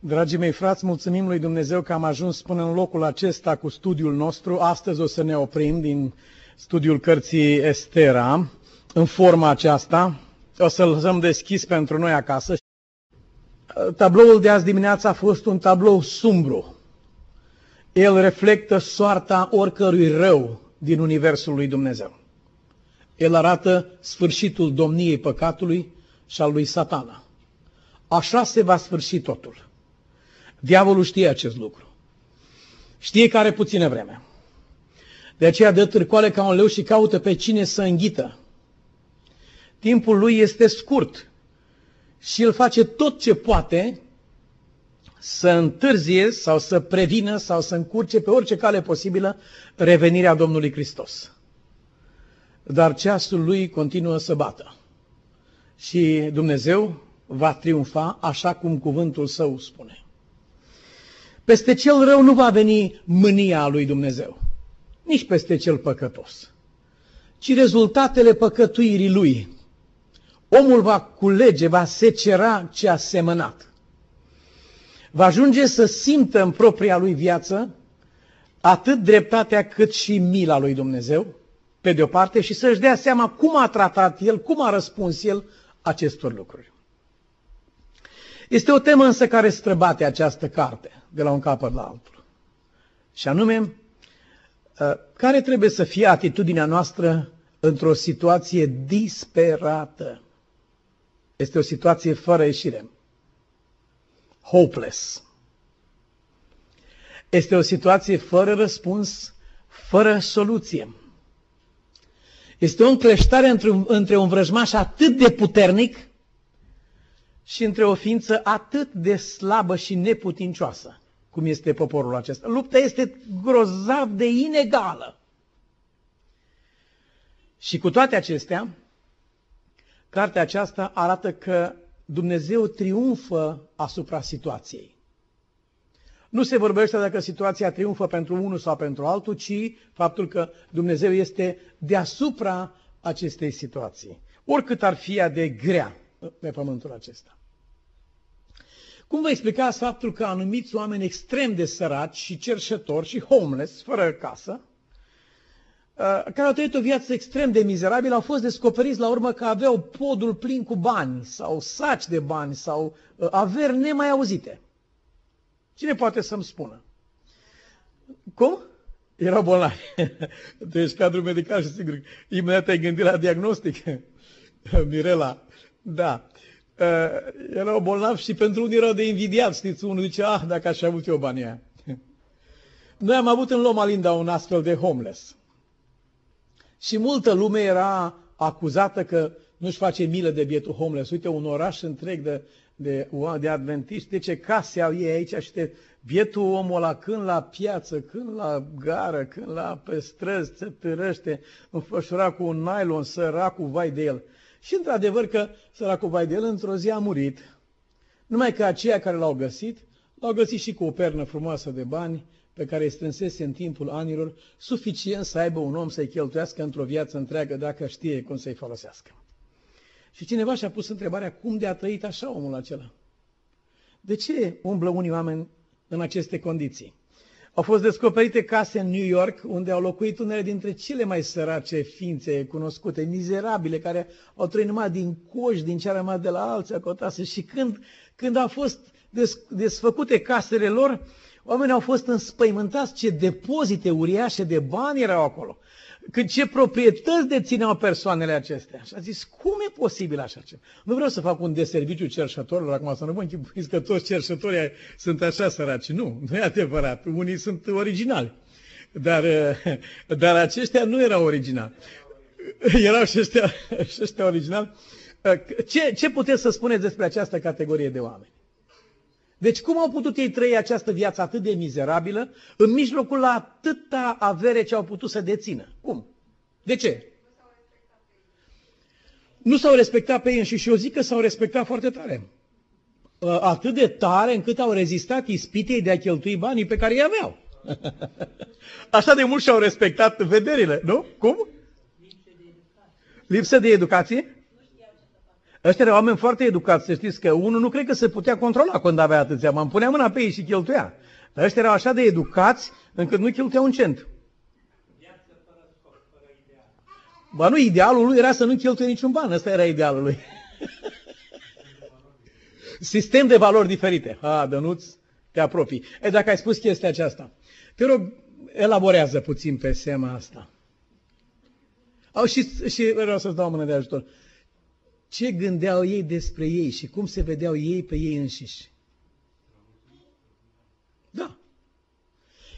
Dragii mei frați, mulțumim lui Dumnezeu că am ajuns până în locul acesta cu studiul nostru. Astăzi o să ne oprim din studiul cărții Estera în forma aceasta. O să-l lăsăm deschis pentru noi acasă. Tabloul de azi dimineață a fost un tablou sumbru. El reflectă soarta oricărui rău din Universul lui Dumnezeu. El arată sfârșitul domniei păcatului și al lui satana. Așa se va sfârși totul. Diavolul știe acest lucru. Știe că are puțină vreme. De aceea dă târcoale ca un leu și caută pe cine să înghită. Timpul lui este scurt și el face tot ce poate să întârzie sau să prevină sau să încurce pe orice cale posibilă revenirea Domnului Hristos. Dar ceasul lui continuă să bată. Și Dumnezeu va triumfa așa cum cuvântul său spune. Peste cel rău nu va veni mânia lui Dumnezeu, nici peste cel păcătos, ci rezultatele păcătuirii lui. Omul va culege, va secera ce a semănat. Va ajunge să simtă în propria lui viață atât dreptatea cât și mila lui Dumnezeu, pe de o parte, și să-și dea seama cum a tratat el, cum a răspuns el acestor lucruri. Este o temă însă care străbate această carte de la un capăt la altul. Și anume, uh, care trebuie să fie atitudinea noastră într-o situație disperată? Este o situație fără ieșire. Hopeless. Este o situație fără răspuns, fără soluție. Este o încleștare între un, între un vrăjmaș atât de puternic și între o ființă atât de slabă și neputincioasă, cum este poporul acesta. Lupta este grozav de inegală. Și cu toate acestea, cartea aceasta arată că Dumnezeu triumfă asupra situației. Nu se vorbește dacă situația triumfă pentru unul sau pentru altul, ci faptul că Dumnezeu este deasupra acestei situații. Oricât ar fi ea de grea pe pământul acesta. Cum vă explicați faptul că anumiți oameni extrem de săraci și cerșători și homeless, fără casă, uh, care au trăit o viață extrem de mizerabilă, au fost descoperiți la urmă că aveau podul plin cu bani sau saci de bani sau uh, averi nemai auzite. Cine poate să-mi spună? Cum? Erau bolnavi. Deci cadrul medical și sigur, imediat ai gândit la diagnostic. Mirela, da. Uh, erau bolnavi și pentru unii erau de invidiat, știți, unul zice, ah, dacă aș avut eu banii aia. Noi am avut în Loma Linda un astfel de homeless. Și multă lume era acuzată că nu-și face milă de bietul homeless. Uite, un oraș întreg de, de, de adventiști, de ce case au ei aici și de bietul omul ăla când la piață, când la gară, când la pe străzi, se târăște, înfășura cu un nylon, săracul, vai de el. Și într-adevăr că săracul vai de el într-o zi a murit, numai că aceia care l-au găsit, l-au găsit și cu o pernă frumoasă de bani, pe care îi strânsese în timpul anilor, suficient să aibă un om să-i cheltuiască într-o viață întreagă dacă știe cum să-i folosească. Și cineva și-a pus întrebarea cum de a trăit așa omul acela. De ce umblă unii oameni în aceste condiții? Au fost descoperite case în New York unde au locuit unele dintre cele mai sărace ființe cunoscute, mizerabile, care au trăit numai din coși, din ce mai de la alții acotase. Și când, când au fost des, desfăcute casele lor, oamenii au fost înspăimântați ce depozite uriașe de bani erau acolo cât ce proprietăți dețineau persoanele acestea. Și a zis, cum e posibil așa ceva? Nu vreau să fac un deserviciu cerșătorilor, acum să nu vă închipuiți că toți cerșătorii sunt așa săraci. Nu, nu e adevărat. Unii sunt originali. Dar, dar aceștia nu erau originali. Erau și ăștia, și ăștia originali. Ce, ce puteți să spuneți despre această categorie de oameni? Deci cum au putut ei trăi această viață atât de mizerabilă în mijlocul la atâta avere ce au putut să dețină? Cum? De ce? Nu s-au respectat pe ei înșiși și eu zic că s-au respectat foarte tare. Ă, atât de tare încât au rezistat ispitei de a cheltui banii pe care îi aveau. Așa de mult și-au respectat vederile, nu? Cum? Lipsă de educație. Ăștia erau oameni foarte educați, să știți că unul nu cred că se putea controla când avea atâția bani. Punea mâna pe ei și cheltuia. Dar ăștia erau așa de educați încât nu cheltuiau un cent. Ba nu, idealul lui era să nu cheltuie niciun ban. Ăsta era idealul lui. Sistem de valori diferite. A, Dănuț, te apropii. E, dacă ai spus chestia aceasta, te rog, elaborează puțin pe sema asta. Au și, și vreau să-ți dau o mână de ajutor. Ce gândeau ei despre ei și cum se vedeau ei pe ei înșiși? Da.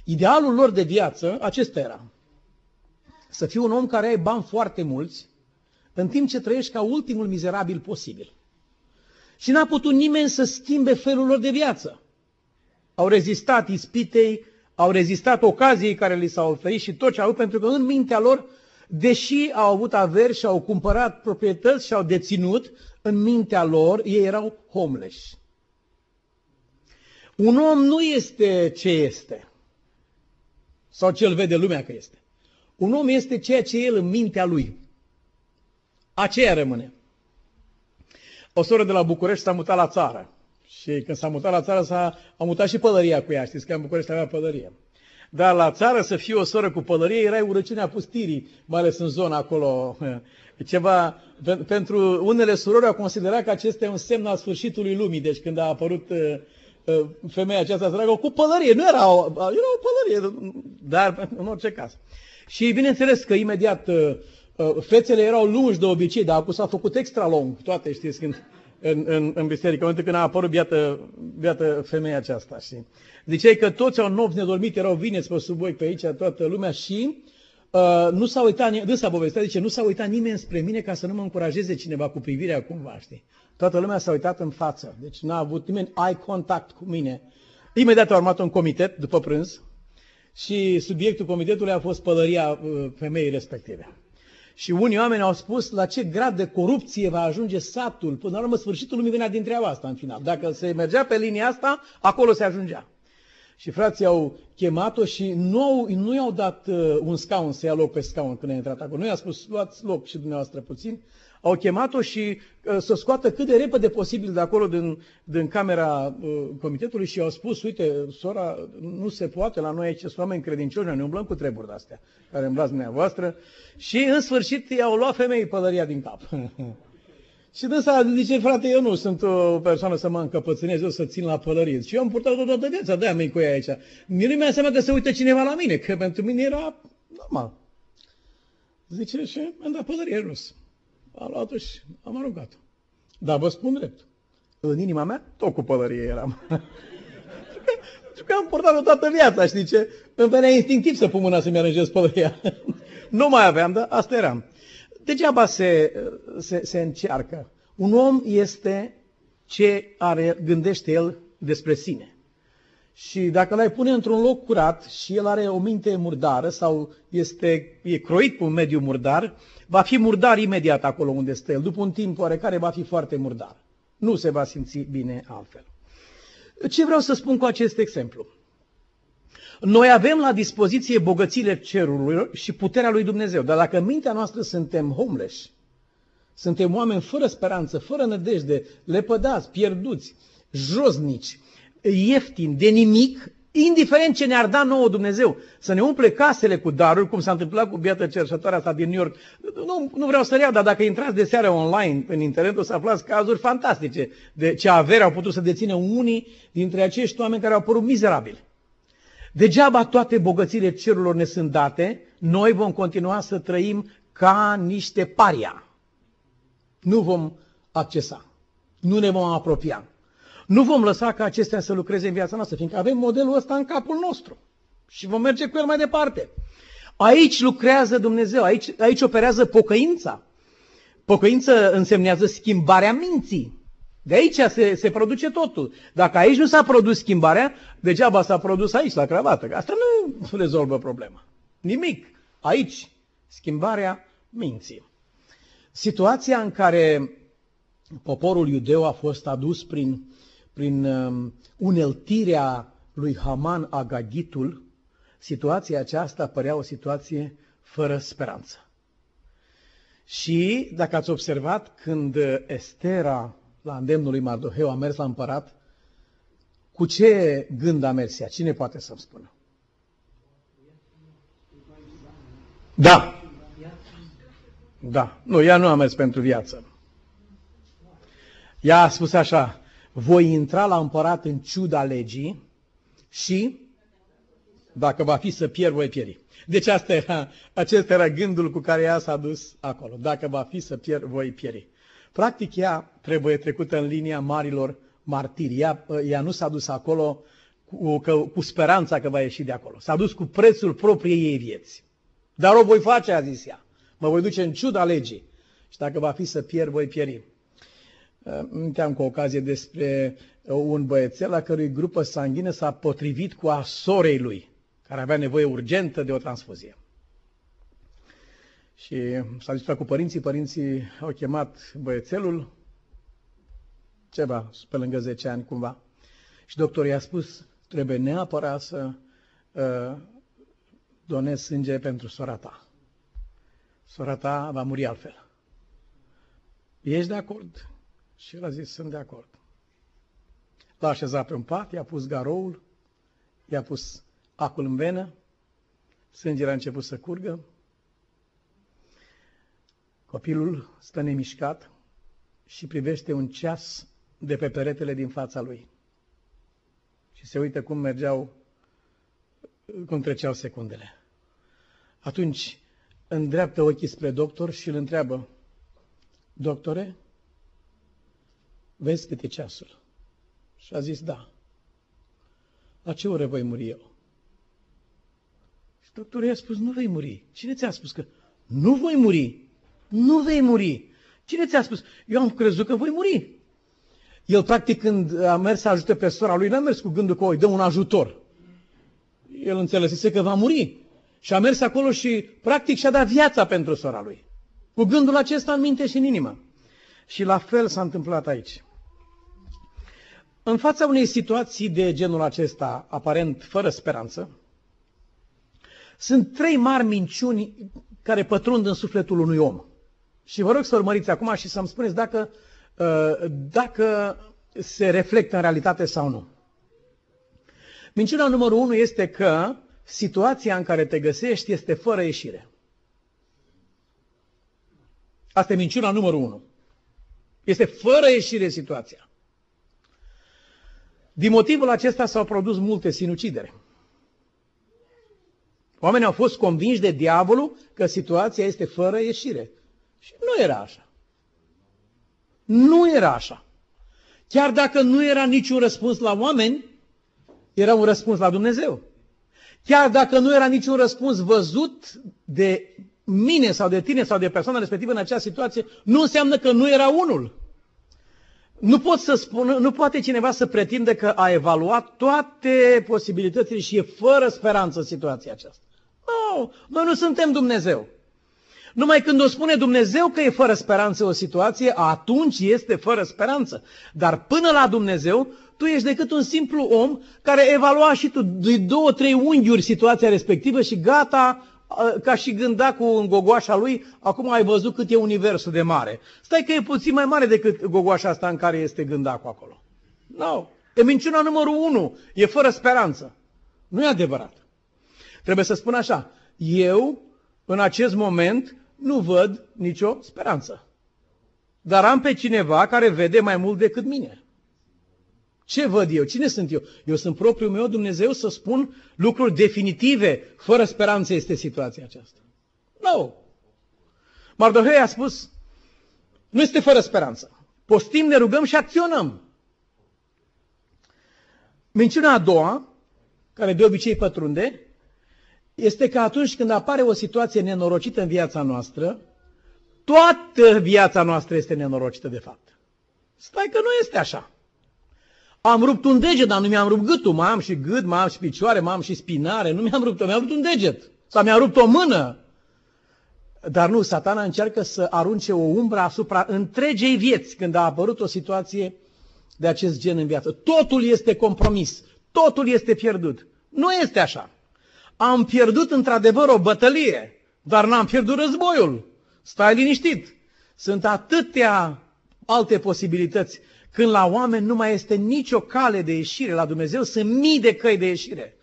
Idealul lor de viață, acesta era. Să fii un om care ai bani foarte mulți, în timp ce trăiești ca ultimul mizerabil posibil. Și n-a putut nimeni să schimbe felul lor de viață. Au rezistat ispitei, au rezistat ocaziei care li s-au oferit și tot ce au avut, pentru că în mintea lor, deși au avut averi și au cumpărat proprietăți și au deținut, în mintea lor ei erau homeless. Un om nu este ce este, sau ce îl vede lumea că este. Un om este ceea ce el în mintea lui. Aceea rămâne. O soră de la București s-a mutat la țară. Și când s-a mutat la țară, s-a a mutat și pălăria cu ea. Știți că în București avea pălărie. Dar la țară să fie o soră cu pălărie era urăciunea pustirii, mai ales în zona acolo. Ceva, pentru unele surori au considerat că acesta e un semn al sfârșitului lumii. Deci când a apărut uh, uh, femeia aceasta săragă cu pălărie, nu era o, era o pălărie, dar în orice caz. Și bineînțeles că imediat uh, fețele erau lungi de obicei, dar acum s-a făcut extra lung, toate știți când în, în, în biserică, în momentul când a apărut biată, biată femeia aceasta. Și ziceai că toți au nopți nedormite, erau vineți pe sub voi pe aici, toată lumea și uh, nu s-a uitat, dânsa povestea, zice, nu s-a uitat nimeni spre mine ca să nu mă încurajeze cineva cu privirea cumva, știi? Toată lumea s-a uitat în față, deci n-a avut nimeni eye contact cu mine. Imediat a urmat un comitet după prânz și subiectul comitetului a fost pălăria uh, femeii respective. Și unii oameni au spus la ce grad de corupție va ajunge satul. Până la urmă, sfârșitul lumii venea din treaba asta în final. Dacă se mergea pe linia asta, acolo se ajungea. Și frații au chemat-o și nu, nu i-au dat uh, un scaun să ia loc pe scaun când a intrat acolo. Nu i-a spus, luați loc și dumneavoastră puțin. Au chemat-o și uh, să scoată cât de repede posibil de acolo din, din camera uh, comitetului și au spus, uite, sora, nu se poate, la noi aici sunt oameni credincioși, noi ne umblăm cu treburi de astea, care îmblați dumneavoastră. Și în sfârșit i-au luat femeii pălăria din cap. și dânsa zice, frate, eu nu sunt o persoană să mă încăpățânez, eu să țin la pălărie. Și eu am purtat o toată viața, de-aia mi cu ea aici. Mie nu mi-a seama că se uită cineva la mine, că pentru mine era normal. Zice, și am dat pălărie jos. Am luat-o și am aruncat-o. Dar vă spun drept, în inima mea, tot cu pălărie eram. Pentru că am purtat-o toată viața, știi ce? Îmi venea instinctiv să pun mâna să-mi aranjez pălăria. nu mai aveam, dar asta eram. Degeaba se, se, se încearcă. Un om este ce are, gândește el despre sine. Și dacă l-ai pune într-un loc curat și el are o minte murdară sau este, e croit pe un mediu murdar, va fi murdar imediat acolo unde stă el. După un timp oarecare va fi foarte murdar. Nu se va simți bine altfel. Ce vreau să spun cu acest exemplu? Noi avem la dispoziție bogățiile cerului și puterea lui Dumnezeu, dar dacă în mintea noastră suntem homeless, suntem oameni fără speranță, fără nădejde, lepădați, pierduți, josnici, ieftini, de nimic, indiferent ce ne-ar da nouă Dumnezeu, să ne umple casele cu daruri, cum s-a întâmplat cu biată cerșătoarea asta din New York. Nu, nu vreau să reau, dar dacă intrați de seară online în internet, o să aflați cazuri fantastice de ce avere au putut să dețină unii dintre acești oameni care au părut mizerabili. Degeaba toate bogățiile cerurilor ne sunt date, noi vom continua să trăim ca niște paria. Nu vom accesa, nu ne vom apropia. Nu vom lăsa ca acestea să lucreze în viața noastră, fiindcă avem modelul ăsta în capul nostru și vom merge cu el mai departe. Aici lucrează Dumnezeu, aici, aici operează pocăința. Pocăință însemnează schimbarea minții. De aici se, se produce totul. Dacă aici nu s-a produs schimbarea, degeaba s-a produs aici, la cravată. Asta nu rezolvă problema. Nimic. Aici, schimbarea minții. Situația în care poporul iudeu a fost adus prin prin um, uneltirea lui Haman Agagitul, situația aceasta părea o situație fără speranță. Și, dacă ați observat, când Estera, la îndemnul lui Mardoheu, a mers la împărat, cu ce gând a mers ea? Cine poate să-mi spună? Da. Da. Nu, ea nu a mers pentru viață. Ea a spus așa, voi intra la împărat în ciuda legii și, dacă va fi să pierd, voi pieri. Deci asta era, acesta era gândul cu care ea s-a dus acolo. Dacă va fi să pierd, voi pieri. Practic ea trebuie trecută în linia marilor martiri. Ea, ea nu s-a dus acolo cu, că, cu speranța că va ieși de acolo. S-a dus cu prețul propriei ei vieți. Dar o voi face, a zis ea. Mă voi duce în ciuda legii. Și dacă va fi să pierd, voi pieri. Minteam cu ocazie despre un băiețel la cărui grupă sanghină s-a potrivit cu a sorei lui care avea nevoie urgentă de o transfuzie. Și s-a discutat cu părinții, părinții au chemat băiețelul, ceva, pe lângă 10 ani cumva, și doctorul i-a spus, trebuie neapărat să uh, donezi sânge pentru sora ta. Sora ta va muri altfel. Ești de acord? Și el a zis, sunt de acord. L-a așezat pe un pat, i-a pus garoul, i-a pus acul în venă, sângele a început să curgă, copilul stă nemișcat și privește un ceas de pe peretele din fața lui. Și se uită cum mergeau, cum treceau secundele. Atunci îndreaptă ochii spre doctor și îl întreabă, Doctore, vezi cât e ceasul? Și a zis, da. La ce oră voi muri eu? Și doctorul i-a spus, nu vei muri. Cine ți-a spus că nu voi muri? Nu vei muri. Cine ți-a spus? Eu am crezut că voi muri. El, practic, când a mers să ajute pe sora lui, n-a mers cu gândul că o dă un ajutor. El înțelesese că va muri. Și a mers acolo și, practic, și-a dat viața pentru sora lui. Cu gândul acesta în minte și în inimă. Și la fel s-a întâmplat aici. În fața unei situații de genul acesta, aparent fără speranță, sunt trei mari minciuni care pătrund în sufletul unui om. Și vă rog să urmăriți acum și să-mi spuneți dacă, uh, dacă se reflectă în realitate sau nu. Minciuna numărul unu este că situația în care te găsești este fără ieșire. Asta e minciuna numărul unu. Este fără ieșire situația. Din motivul acesta s-au produs multe sinucidere. Oamenii au fost convinși de diavolul că situația este fără ieșire. Și nu era așa. Nu era așa. Chiar dacă nu era niciun răspuns la oameni, era un răspuns la Dumnezeu. Chiar dacă nu era niciun răspuns văzut de mine sau de tine sau de persoana respectivă în acea situație, nu înseamnă că nu era unul. Nu, pot să spun, nu poate cineva să pretinde că a evaluat toate posibilitățile și e fără speranță situația aceasta. Nu, noi nu suntem Dumnezeu. Numai când o spune Dumnezeu că e fără speranță o situație, atunci este fără speranță. Dar până la Dumnezeu, tu ești decât un simplu om care evalua și tu de două, trei unghiuri situația respectivă și gata, ca și gânda cu în gogoașa lui, acum ai văzut cât e universul de mare. Stai că e puțin mai mare decât gogoașa asta în care este gânda cu acolo. Nu. No. E minciuna numărul unu. E fără speranță. Nu e adevărat. Trebuie să spun așa, eu în acest moment nu văd nicio speranță. Dar am pe cineva care vede mai mult decât mine. Ce văd eu? Cine sunt eu? Eu sunt propriul meu Dumnezeu să spun lucruri definitive. Fără speranță este situația aceasta. Nu. No. Mardohei a spus, nu este fără speranță. Postim, ne rugăm și acționăm. Minciuna a doua, care de obicei pătrunde, este că atunci când apare o situație nenorocită în viața noastră, toată viața noastră este nenorocită de fapt. Stai că nu este așa. Am rupt un deget, dar nu mi-am rupt gâtul. Mai am și gât, mai am și picioare, mai am și spinare. Nu mi-am rupt-o, mi-am rupt un deget. Sau mi-am rupt o mână. Dar nu, satana încearcă să arunce o umbră asupra întregei vieți când a apărut o situație de acest gen în viață. Totul este compromis. Totul este pierdut. Nu este așa. Am pierdut într-adevăr o bătălie, dar n-am pierdut războiul. Stai liniștit. Sunt atâtea alte posibilități. Când la oameni nu mai este nicio cale de ieșire, la Dumnezeu sunt mii de căi de ieșire.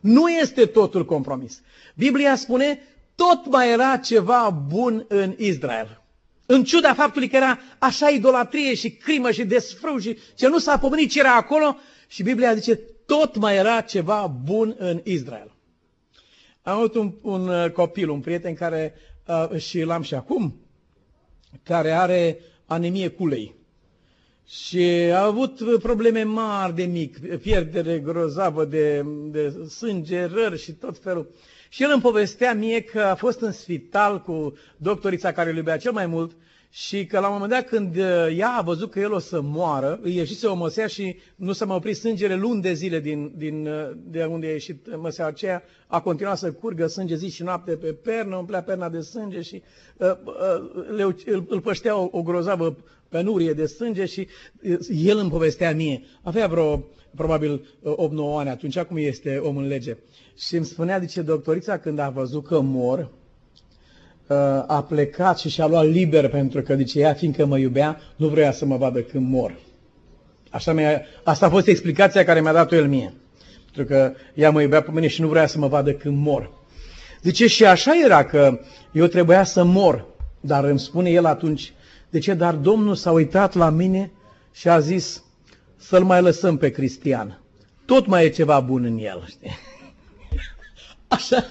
Nu este totul compromis. Biblia spune, tot mai era ceva bun în Israel. În ciuda faptului că era așa idolatrie și crimă și desfrâu și ce nu s-a pomenit ce era acolo, și Biblia zice, tot mai era ceva bun în Israel. Am avut un, un uh, copil, un prieten care, uh, și l-am și acum, care are anemie culei. Și a avut probleme mari de mic, pierdere grozavă de, de sânge, rări și tot felul. Și el îmi povestea mie că a fost în spital cu doctorița care îl iubea cel mai mult și că la un moment dat când uh, ea a văzut că el o să moară, îi ieșise o măsea și nu s-a mai oprit sângele luni de zile din, din, uh, de unde a ieșit măsea aceea, a continuat să curgă sânge zi și noapte pe pernă, umplea perna de sânge și uh, uh, le, îl, îl păștea o, o grozavă penurie de sânge și uh, el îmi povestea mie, avea vreo probabil 8-9 ani atunci, acum este om în lege. Și îmi spunea, zice, doctorița, când a văzut că mor, a plecat și și-a luat liber pentru că, zice, ea, fiindcă mă iubea, nu vrea să mă vadă când mor. Așa mi-a, asta a fost explicația care mi-a dat-o el mie. Pentru că ea mă iubea pe mine și nu vrea să mă vadă când mor. Zice, și așa era că eu trebuia să mor. Dar îmi spune el atunci, de ce? Dar Domnul s-a uitat la mine și a zis să-l mai lăsăm pe Cristian. Tot mai e ceva bun în el, știi? Așa,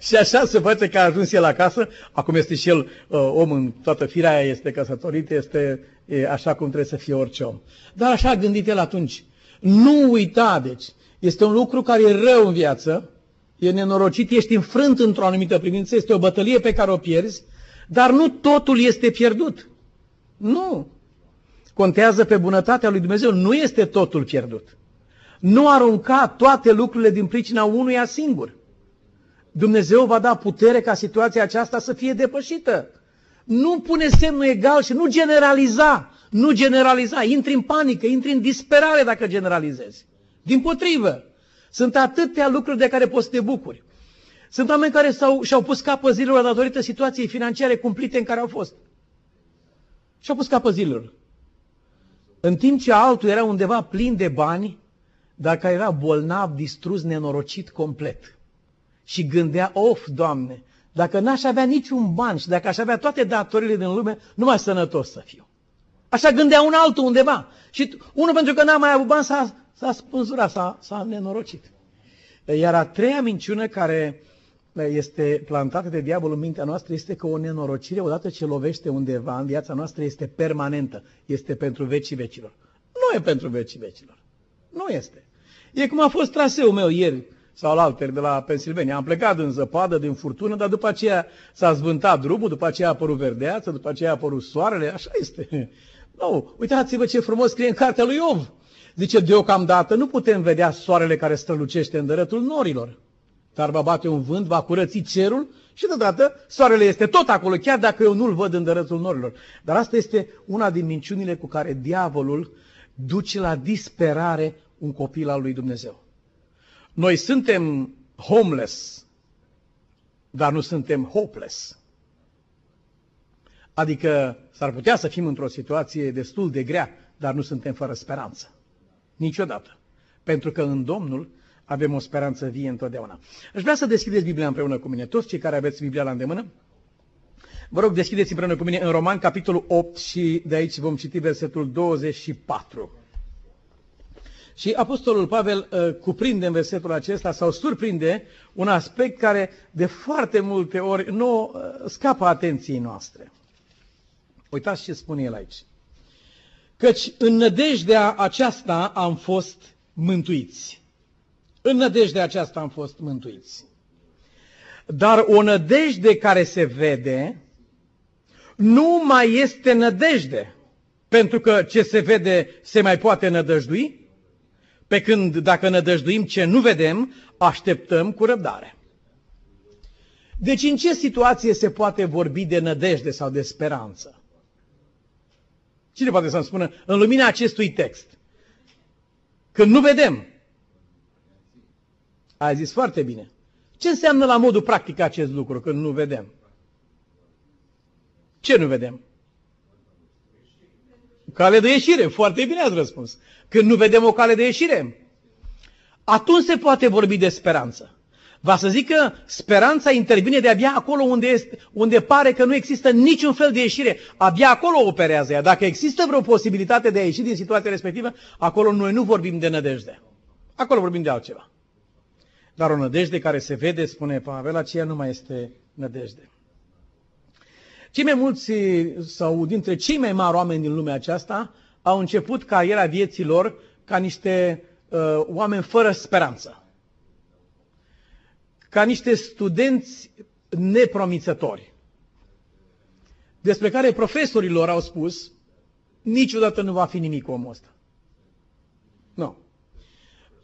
și așa se face că a ajuns el acasă, acum este și el uh, om în toată firea este căsătorit, este e, așa cum trebuie să fie orice om. Dar așa a gândit el atunci. Nu uita, deci, este un lucru care e rău în viață, e nenorocit, ești înfrânt într-o anumită privință, este o bătălie pe care o pierzi, dar nu totul este pierdut. Nu. Contează pe bunătatea lui Dumnezeu, nu este totul pierdut. Nu arunca toate lucrurile din pricina unuia singur. Dumnezeu va da putere ca situația aceasta să fie depășită. Nu pune semnul egal și nu generaliza. Nu generaliza. Intri în panică, intri în disperare dacă generalizezi. Din potrivă, sunt atâtea lucruri de care poți să te bucuri. Sunt oameni care s-au, și-au pus capă zilelor datorită situației financiare cumplite în care au fost. Și-au pus capă zilelor. În timp ce altul era undeva plin de bani, dar care era bolnav, distrus, nenorocit complet și gândea, of, Doamne, dacă n-aș avea niciun ban și dacă aș avea toate datorile din lume, nu mai sănătos să fiu. Așa gândea un altul undeva. Și unul pentru că n-a mai avut bani s-a, s-a spânzurat, s-a, s-a nenorocit. Iar a treia minciună care este plantată de diavolul în mintea noastră este că o nenorocire, odată ce lovește undeva în viața noastră, este permanentă. Este pentru vecii vecilor. Nu e pentru vecii vecilor. Nu este. E cum a fost traseul meu ieri sau la alter de la Pennsylvania. Am plecat în zăpadă, din furtună, dar după aceea s-a zvântat drumul, după aceea a apărut verdeață, după aceea a apărut soarele, așa este. Nu, uitați-vă ce frumos scrie în cartea lui Iov. Zice, deocamdată nu putem vedea soarele care strălucește în dărătul norilor. Dar va bate un vânt, va curăți cerul și deodată soarele este tot acolo, chiar dacă eu nu-l văd în dărătul norilor. Dar asta este una din minciunile cu care diavolul duce la disperare un copil al lui Dumnezeu. Noi suntem homeless, dar nu suntem hopeless. Adică s-ar putea să fim într-o situație destul de grea, dar nu suntem fără speranță. Niciodată. Pentru că în Domnul avem o speranță vie întotdeauna. Aș vrea să deschideți Biblia împreună cu mine. Toți cei care aveți Biblia la îndemână, vă rog deschideți împreună cu mine în Roman, capitolul 8 și de aici vom citi versetul 24. Și Apostolul Pavel uh, cuprinde în versetul acesta sau surprinde un aspect care de foarte multe ori nu uh, scapă atenției noastre. Uitați ce spune el aici. Căci în nădejdea aceasta am fost mântuiți. În nădejdea aceasta am fost mântuiți. Dar o nădejde care se vede nu mai este nădejde. Pentru că ce se vede se mai poate nădăjdui, pe când dacă ne dăjduim ce nu vedem, așteptăm cu răbdare. Deci în ce situație se poate vorbi de nădejde sau de speranță? Cine poate să-mi spună în lumina acestui text? Când nu vedem. Ai zis foarte bine. Ce înseamnă la modul practic acest lucru când nu vedem? Ce nu vedem? Cale de ieșire. Foarte bine ați răspuns. Când nu vedem o cale de ieșire, atunci se poate vorbi de speranță. Va să zic că speranța intervine de abia acolo unde, este, unde pare că nu există niciun fel de ieșire. Abia acolo operează ea. Dacă există vreo posibilitate de a ieși din situația respectivă, acolo noi nu vorbim de nădejde. Acolo vorbim de altceva. Dar o nădejde care se vede, spune Pavel, aceea nu mai este nădejde. Cei mai mulți sau dintre cei mai mari oameni din lumea aceasta au început cariera vieții lor ca niște uh, oameni fără speranță. Ca niște studenți nepromițători. Despre care profesorii lor au spus, niciodată nu va fi nimic omul ăsta.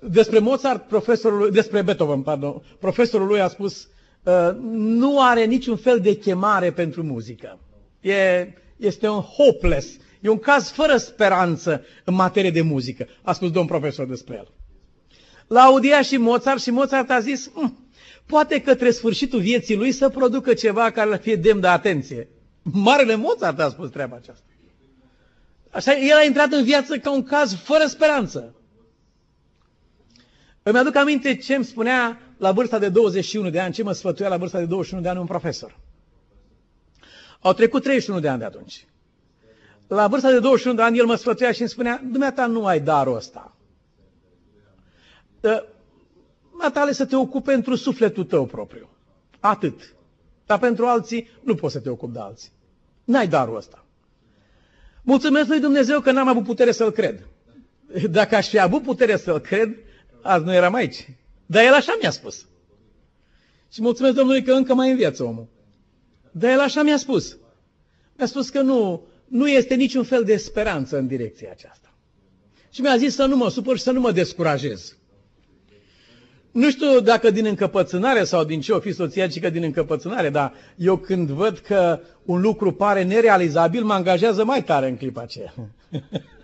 Nu. Despre Mozart, profesorul, despre Beethoven, pardon, profesorul lui a spus, uh, nu are niciun fel de chemare pentru muzică. E, este un hopeless, e un caz fără speranță în materie de muzică, a spus domn profesor despre el. L-a audiat și Mozart și Mozart a zis, hm, poate către sfârșitul vieții lui să producă ceva care să fie demn de atenție. Marele Mozart a spus treaba aceasta. Așa, el a intrat în viață ca un caz fără speranță. Îmi aduc aminte ce îmi spunea la vârsta de 21 de ani, ce mă sfătuia la vârsta de 21 de ani un profesor. Au trecut 31 de ani de atunci. La vârsta de 21 de ani el mă sfătuia și îmi spunea, dumneata nu ai darul ăsta. Matale să te ocupi pentru sufletul tău propriu. Atât. Dar pentru alții nu poți să te ocupi de alții. N-ai darul ăsta. Mulțumesc lui Dumnezeu că n-am avut putere să-l cred. Dacă aș fi avut putere să-l cred, azi nu eram aici. Dar el așa mi-a spus. Și mulțumesc Domnului că încă mai în viață omul. Dar el așa mi-a spus. Mi-a spus că nu, nu este niciun fel de speranță în direcția aceasta. Și mi-a zis să nu mă supăr și să nu mă descurajez. Nu știu dacă din încăpățânare sau din ce o fi soția, ci că din încăpățânare, dar eu când văd că un lucru pare nerealizabil, mă angajează mai tare în clipa aceea.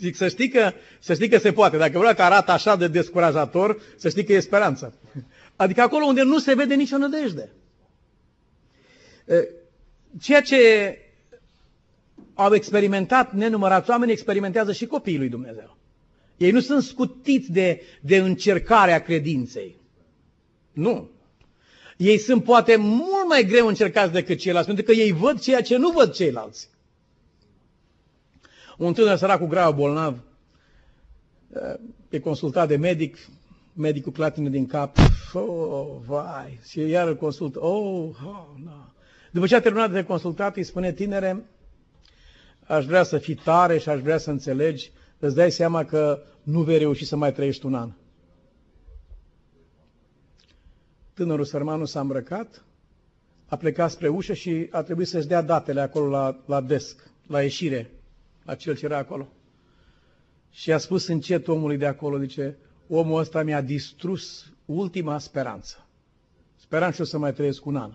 Zic, să știi că, să știi că se poate. Dacă vreodată arată așa de descurajator, să știi că e speranță. Adică acolo unde nu se vede nicio nădejde. Ceea ce au experimentat nenumărați oameni, experimentează și copiii lui Dumnezeu. Ei nu sunt scutiți de, de încercarea credinței. Nu. Ei sunt poate mult mai greu încercați decât ceilalți, pentru că ei văd ceea ce nu văd ceilalți. Un tânăr sărac cu grav bolnav e consultat de medic, medicul clatină din cap, oh, vai, și iar îl consultă, oh, oh no. După ce a terminat de consultat, îi spune, tinere, aș vrea să fii tare și aș vrea să înțelegi, îți dai seama că nu vei reuși să mai trăiești un an. Tânărul sărmanul s-a îmbrăcat, a plecat spre ușă și a trebuit să-și dea datele acolo la, la desk, la ieșire la cel ce era acolo. Și a spus încet omului de acolo, zice, omul ăsta mi-a distrus ultima speranță. Speram și o să mai trăiesc un an.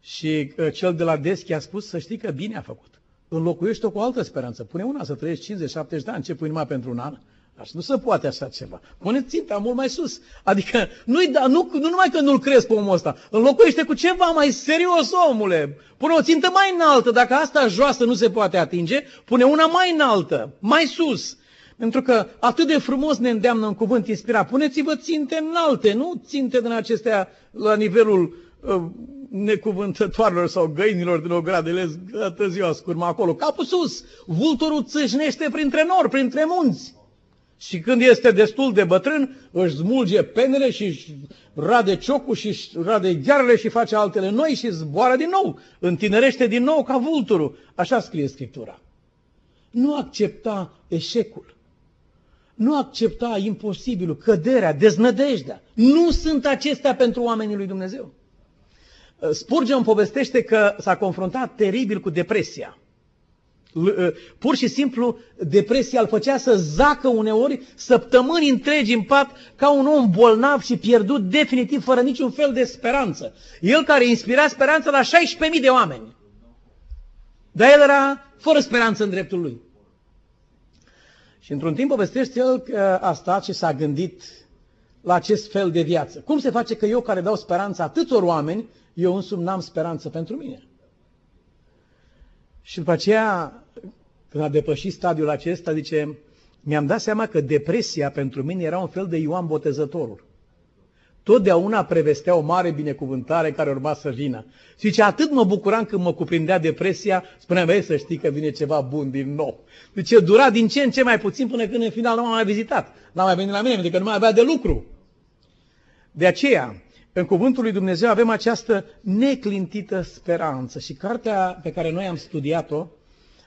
Și uh, cel de la desk a spus, să știi că bine a făcut. Înlocuiește-o cu o altă speranță. Pune una să trăiești 50-70 de ani. Ce pui numai pentru un an? Așa nu se poate așa ceva. Pune ținta mult mai sus. Adică nu, da, nu, nu numai că nu-l crezi pe omul ăsta, înlocuiește cu ceva mai serios, omule. Pune o țintă mai înaltă. Dacă asta joasă nu se poate atinge, pune una mai înaltă, mai sus. Pentru că atât de frumos ne îndeamnă un cuvânt inspirat. Puneți-vă ținte înalte, nu ținte din acestea la nivelul uh, necuvântătoarelor sau găinilor din o gradele gata ziua scurma acolo. Capul sus, vulturul țâșnește printre nori, printre munți. Și când este destul de bătrân, își smulge penele și își rade ciocul și își rade ghearele și face altele noi și zboară din nou. Întinerește din nou ca vulturul. Așa scrie Scriptura. Nu accepta eșecul. Nu accepta imposibilul, căderea, deznădejdea. Nu sunt acestea pentru oamenii lui Dumnezeu. Spurgeon povestește că s-a confruntat teribil cu depresia. Ă, pur și simplu, depresia îl făcea să zacă uneori săptămâni întregi în pat ca un om bolnav și pierdut definitiv fără niciun fel de speranță. El care inspira speranță la 16.000 de oameni. Dar el era fără speranță în dreptul lui. Și într-un timp povestește el că a stat și s-a gândit la acest fel de viață. Cum se face că eu care dau speranță atâtor oameni, eu însumi n-am speranță pentru mine? Și după aceea, când a depășit stadiul acesta, zice, mi-am dat seama că depresia pentru mine era un fel de Ioan Botezătorul. Totdeauna prevestea o mare binecuvântare care urma să vină. Și ce atât mă bucuram când mă cuprindea depresia, spuneam, băi, să știi că vine ceva bun din nou. Deci dura din ce în ce mai puțin până când în final nu m-a mai vizitat. N-a mai venit la mine, pentru că nu mai avea de lucru. De aceea, în Cuvântul lui Dumnezeu avem această neclintită speranță și cartea pe care noi am studiat-o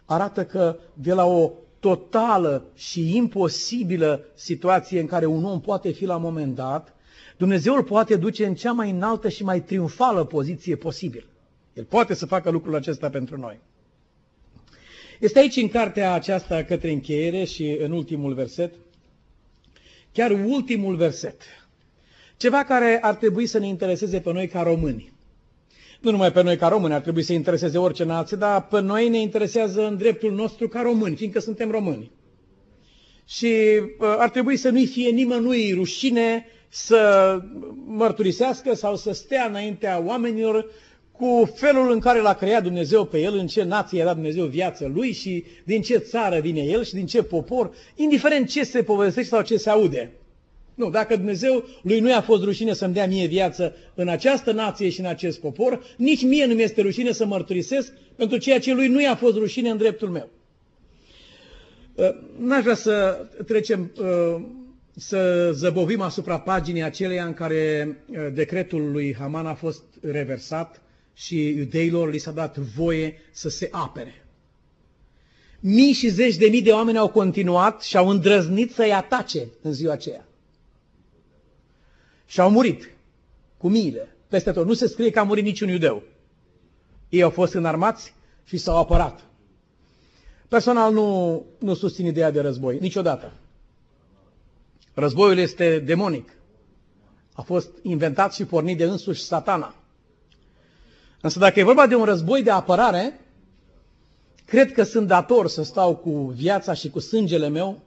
arată că de la o totală și imposibilă situație în care un om poate fi la un moment dat, Dumnezeu îl poate duce în cea mai înaltă și mai triumfală poziție posibil. El poate să facă lucrul acesta pentru noi. Este aici în cartea aceasta către încheiere și în ultimul verset, chiar ultimul verset, ceva care ar trebui să ne intereseze pe noi ca români. Nu numai pe noi ca români, ar trebui să intereseze orice nație, dar pe noi ne interesează în dreptul nostru ca români, fiindcă suntem români. Și uh, ar trebui să nu-i fie nimănui rușine să mărturisească sau să stea înaintea oamenilor cu felul în care l-a creat Dumnezeu pe el, în ce nație a dat Dumnezeu viață lui și din ce țară vine el și din ce popor, indiferent ce se povestește sau ce se aude. Nu, dacă Dumnezeu lui nu i-a fost rușine să-mi dea mie viață în această nație și în acest popor, nici mie nu mi-este rușine să mărturisesc pentru ceea ce lui nu i-a fost rușine în dreptul meu. Uh, n-aș vrea să trecem, uh, să zăbovim asupra paginii aceleia în care uh, decretul lui Haman a fost reversat și iudeilor li s-a dat voie să se apere. Mii și zeci de mii de oameni au continuat și au îndrăznit să-i atace în ziua aceea. Și au murit cu miile peste tot. Nu se scrie că a murit niciun iudeu. Ei au fost înarmați și s-au apărat. Personal nu, nu susțin ideea de război, niciodată. Războiul este demonic. A fost inventat și pornit de însuși satana. Însă dacă e vorba de un război de apărare, cred că sunt dator să stau cu viața și cu sângele meu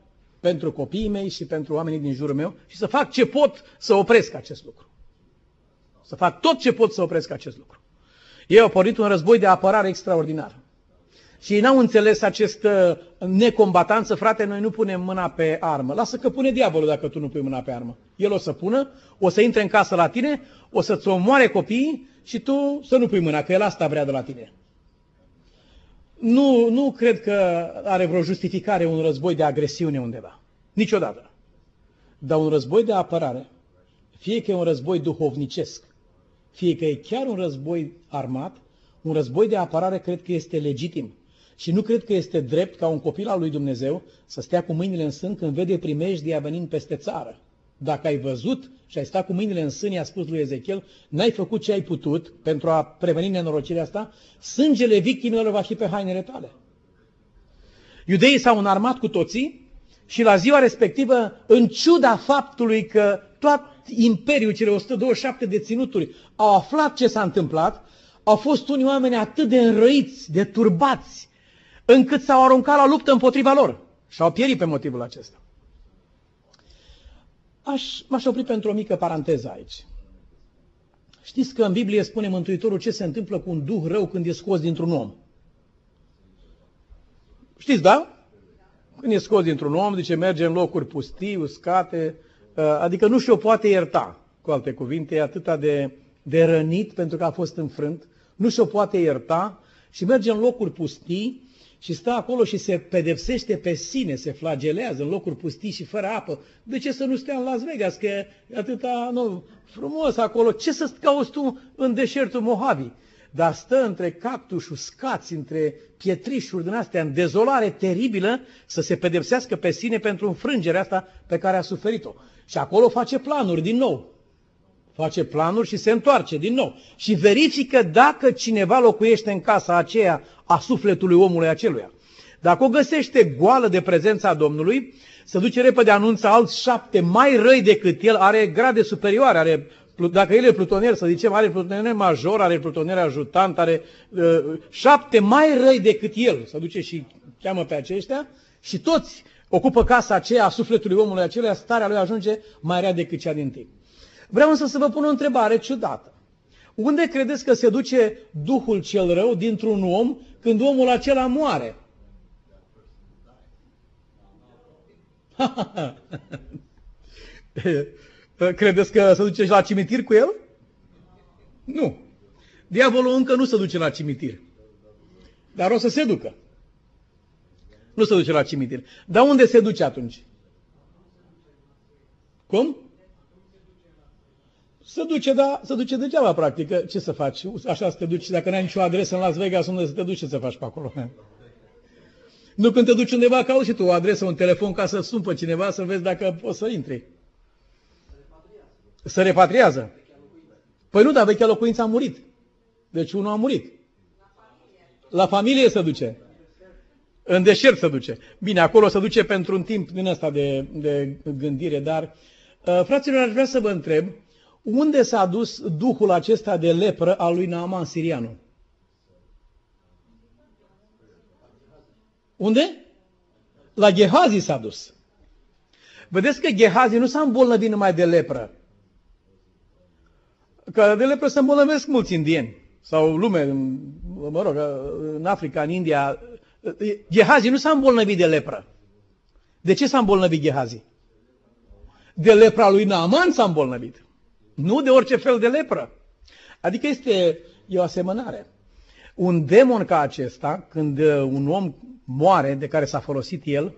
pentru copiii mei și pentru oamenii din jurul meu și să fac ce pot să opresc acest lucru. Să fac tot ce pot să opresc acest lucru. Ei au pornit un război de apărare extraordinar. Și ei n-au înțeles această necombatanță, frate, noi nu punem mâna pe armă. Lasă că pune diavolul dacă tu nu pui mâna pe armă. El o să pună, o să intre în casă la tine, o să-ți omoare copiii și tu să nu pui mâna, că el asta vrea de la tine. Nu, nu cred că are vreo justificare un război de agresiune undeva. Niciodată. Dar un război de apărare, fie că e un război duhovnicesc, fie că e chiar un război armat, un război de apărare cred că este legitim. Și nu cred că este drept ca un copil al lui Dumnezeu să stea cu mâinile în sân când vede primejdia venind peste țară. Dacă ai văzut și ai stat cu mâinile în sân, i-a spus lui Ezechiel, n-ai făcut ce ai putut pentru a preveni nenorocirea asta, sângele victimelor va fi pe hainele tale. Iudeii s-au înarmat cu toții și la ziua respectivă, în ciuda faptului că tot imperiul, cele 127 de ținuturi, au aflat ce s-a întâmplat, au fost unii oameni atât de înrăiți, de turbați, încât s-au aruncat la luptă împotriva lor și au pierit pe motivul acesta. Aș, m-aș opri pentru o mică paranteză aici. Știți că în Biblie spune Mântuitorul ce se întâmplă cu un duh rău când e scos dintr-un om. Știți, da? Când e scos dintr-un om, zice, merge în locuri pustii, uscate, uh, adică nu și-o poate ierta. Cu alte cuvinte, e atâta de, de rănit pentru că a fost înfrânt, nu și-o poate ierta și merge în locuri pustii și stă acolo și se pedepsește pe sine, se flagelează în locuri pustii și fără apă. De ce să nu stea în Las Vegas, că e atâta nu, frumos acolo? Ce să cauți tu în deșertul Mojave? Dar stă între cactus, uscați, între pietrișuri din astea, în dezolare teribilă, să se pedepsească pe sine pentru înfrângerea asta pe care a suferit-o. Și acolo face planuri din nou. Face planuri și se întoarce din nou. Și verifică dacă cineva locuiește în casa aceea a sufletului omului aceluia. Dacă o găsește goală de prezența Domnului, se duce repede, anunță alți șapte mai răi decât el, are grade superioare, are, dacă el e plutonier, să zicem, are plutonier major, are plutonier ajutant, are uh, șapte mai răi decât el. Se duce și cheamă pe aceștia și toți ocupă casa aceea a sufletului omului acelea, starea lui ajunge mai rea decât cea din timp. Vreau însă să vă pun o întrebare ciudată. Unde credeți că se duce Duhul cel rău dintr-un om când omul acela moare? Credeți că se duce și la cimitir cu el? Nu. Diavolul încă nu se duce la cimitir. Dar o să se ducă. Nu se duce la cimitir. Dar unde se duce atunci? Cum? Se duce, da, se duce degeaba, practic. Ce să faci? Așa să te duci. Dacă n-ai nicio adresă în Las Vegas, unde să te duci, ce să faci pe acolo? Nu când te duci undeva, cauți și tu o adresă, un telefon ca să suni pe cineva, să vezi dacă poți să intri. Se repatriază. Păi nu, dar vechea locuință a murit. Deci unul a murit. La familie se duce. În deșert se duce. Bine, acolo se duce pentru un timp din ăsta de, de gândire, dar, uh, fraților, aș vrea să vă întreb, unde s-a dus duhul acesta de lepră al lui Naaman Sirianu? Unde? La Gehazi s-a dus. Vedeți că Gehazi nu s-a îmbolnăvit numai de lepră. Că de lepră se îmbolnăvesc mulți indieni. Sau lume, mă rog, în Africa, în India. Gehazi nu s-a îmbolnăvit de lepră. De ce s-a îmbolnăvit Gehazi? De lepra lui Naaman s-a îmbolnăvit. Nu de orice fel de lepră. Adică este e o asemănare. Un demon ca acesta, când un om moare de care s-a folosit el,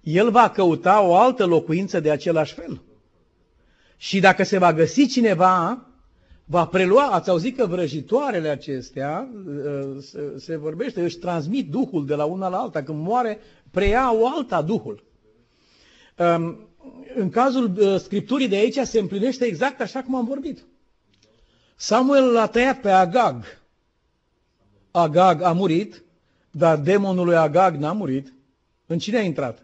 el va căuta o altă locuință de același fel. Și dacă se va găsi cineva, va prelua, ați auzit că vrăjitoarele acestea, uh, se vorbește, își transmit Duhul de la una la alta, când moare, preia o alta Duhul. Um, în cazul uh, Scripturii de aici se împlinește exact așa cum am vorbit. Samuel l-a tăiat pe Agag. Agag a murit, dar demonul lui Agag n-a murit. În cine a intrat?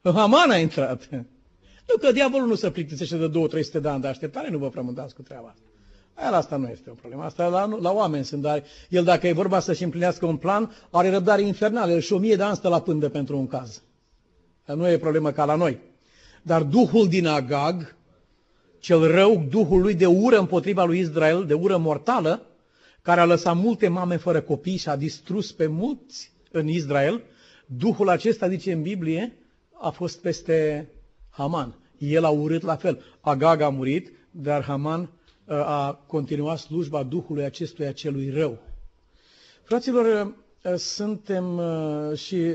În Haman a intrat. Nu că diavolul nu se plictisește de 2-300 de ani de așteptare, nu vă frământați cu treaba asta. Aia asta nu este o problemă. Asta la, la oameni sunt, dar el dacă e vorba să-și împlinească un plan, are răbdare infernală. El și o mie de ani stă la pândă pentru un caz. Nu e problemă ca la noi. Dar Duhul din Agag, cel rău, Duhul lui de ură împotriva lui Israel, de ură mortală, care a lăsat multe mame fără copii și a distrus pe mulți în Israel, Duhul acesta, zice în Biblie, a fost peste Haman. El a urât la fel. Agag a murit, dar Haman uh, a continuat slujba Duhului acestuia celui rău. Fraților, uh, suntem uh, și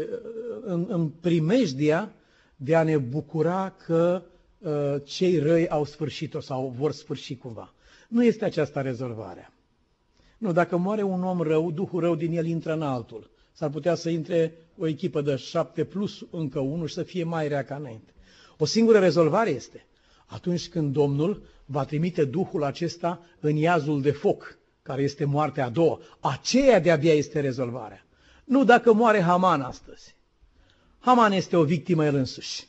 în, în primejdia de a ne bucura că cei răi au sfârșit-o sau vor sfârși cumva. Nu este aceasta rezolvarea. Nu, dacă moare un om rău, Duhul rău din el intră în altul. S-ar putea să intre o echipă de șapte plus încă unul și să fie mai rea ca înainte. O singură rezolvare este atunci când Domnul va trimite Duhul acesta în iazul de foc, care este moartea a doua. Aceea de-abia este rezolvarea. Nu dacă moare Haman astăzi. Haman este o victimă el însuși.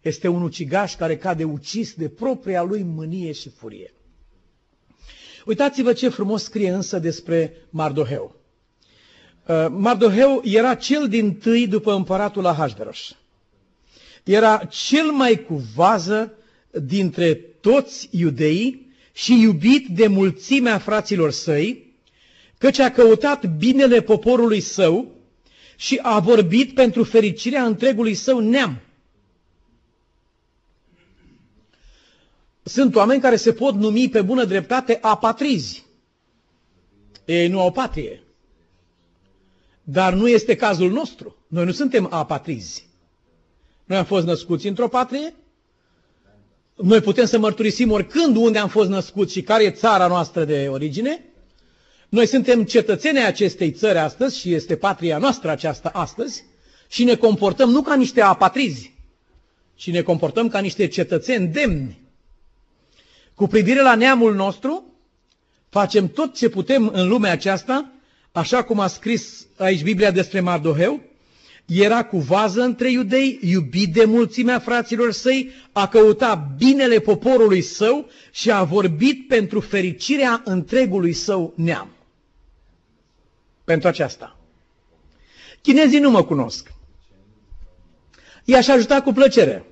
Este un ucigaș care cade ucis de propria lui mânie și furie. Uitați-vă ce frumos scrie însă despre Mardoheu. Uh, Mardoheu era cel din tâi după împăratul Ahasveros. Era cel mai cu vază dintre toți iudeii și iubit de mulțimea fraților săi, căci a căutat binele poporului său și a vorbit pentru fericirea întregului său neam. Sunt oameni care se pot numi pe bună dreptate apatrizi. Ei nu au patrie. Dar nu este cazul nostru. Noi nu suntem apatrizi. Noi am fost născuți într-o patrie. Noi putem să mărturisim oricând unde am fost născuți și care e țara noastră de origine. Noi suntem cetățenii acestei țări astăzi și este patria noastră aceasta astăzi și ne comportăm nu ca niște apatrizi, ci ne comportăm ca niște cetățeni demni cu privire la neamul nostru, facem tot ce putem în lumea aceasta, așa cum a scris aici Biblia despre Mardoheu, era cu vază între iudei, iubit de mulțimea fraților săi, a căutat binele poporului său și a vorbit pentru fericirea întregului său neam. Pentru aceasta. Chinezii nu mă cunosc. I-aș ajuta cu plăcere.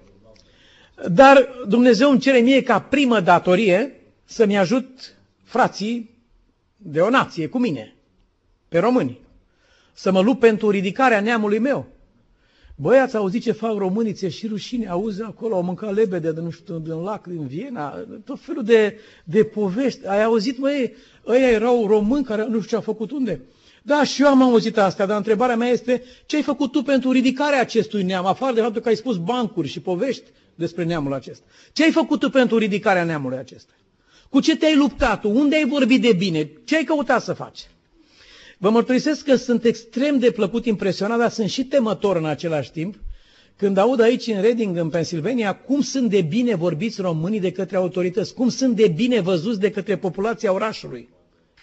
Dar Dumnezeu îmi cere mie ca primă datorie să-mi ajut frații de o nație cu mine, pe români, să mă lupt pentru ridicarea neamului meu. Băi, ați auzit ce fac românii, ți și rușine, auzi acolo, au mâncat lebede de nu știu, din lac, din Viena, tot felul de, de povești. Ai auzit, măi, ăia erau români care nu știu ce au făcut unde. Da, și eu am auzit asta, dar întrebarea mea este, ce ai făcut tu pentru ridicarea acestui neam, afară de faptul că ai spus bancuri și povești despre neamul acesta? Ce ai făcut tu pentru ridicarea neamului acesta? Cu ce te-ai luptat tu? Unde ai vorbit de bine? Ce ai căutat să faci? Vă mărturisesc că sunt extrem de plăcut impresionat, dar sunt și temător în același timp, când aud aici în Reading, în Pennsylvania, cum sunt de bine vorbiți românii de către autorități, cum sunt de bine văzuți de către populația orașului.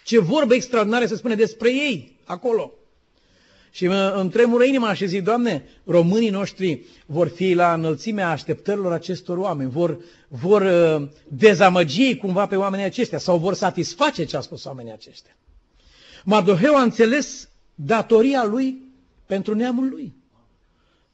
Ce vorbe extraordinare se spune despre ei acolo. Și mă întremură inima și zic, Doamne, românii noștri vor fi la înălțimea așteptărilor acestor oameni, vor, vor uh, dezamăgi cumva pe oamenii aceștia sau vor satisface ce a spus oamenii aceștia. Mardoheu a înțeles datoria lui pentru neamul lui.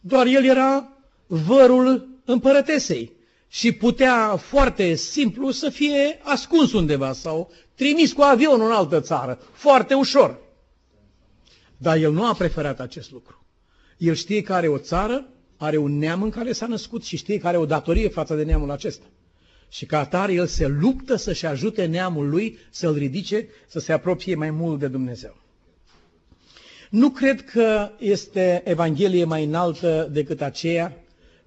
Doar el era vărul împărătesei și putea foarte simplu să fie ascuns undeva sau trimis cu avionul în altă țară, foarte ușor. Dar el nu a preferat acest lucru. El știe că are o țară, are un neam în care s-a născut și știe că are o datorie față de neamul acesta. Și ca atare el se luptă să-și ajute neamul lui să-l ridice, să se apropie mai mult de Dumnezeu. Nu cred că este Evanghelie mai înaltă decât aceea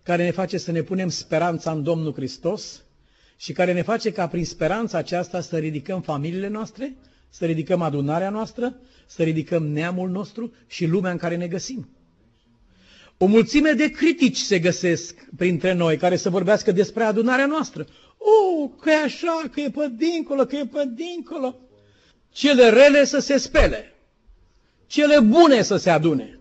care ne face să ne punem speranța în Domnul Hristos și care ne face ca prin speranța aceasta să ridicăm familiile noastre, să ridicăm adunarea noastră, să ridicăm neamul nostru și lumea în care ne găsim. O mulțime de critici se găsesc printre noi care să vorbească despre adunarea noastră. O, că e așa, că e pe dincolo, că e pe dincolo. Cele rele să se spele. Cele bune să se adune.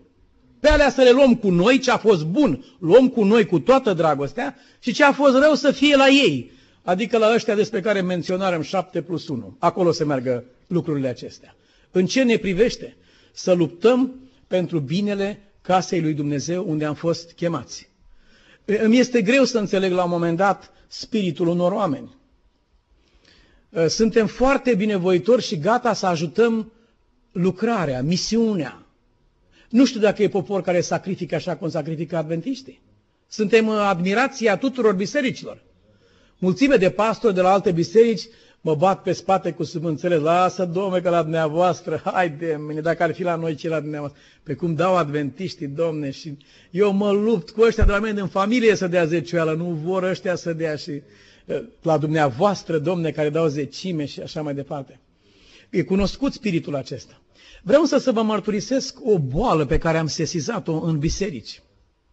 Pe alea să le luăm cu noi, ce a fost bun, luăm cu noi cu toată dragostea și ce a fost rău să fie la ei. Adică la ăștia despre care menționarăm 7 plus 1. Acolo se meargă lucrurile acestea. În ce ne privește? Să luptăm pentru binele casei lui Dumnezeu unde am fost chemați. Îmi este greu să înțeleg la un moment dat spiritul unor oameni. Suntem foarte binevoitori și gata să ajutăm lucrarea, misiunea. Nu știu dacă e popor care sacrifică așa cum sacrifică adventiștii. Suntem admirația tuturor bisericilor. Mulțime de pastori de la alte biserici mă bat pe spate cu sămânțele, lasă, domne, că la dumneavoastră, haide, mine, dacă ar fi la noi ce la dumneavoastră, pe cum dau adventiștii, domne, și eu mă lupt cu ăștia de la mine în familie să dea zecioală, nu vor ăștia să dea și la dumneavoastră, domne, care dau zecime și așa mai departe. E cunoscut spiritul acesta. Vreau însă să vă mărturisesc o boală pe care am sesizat-o în biserici.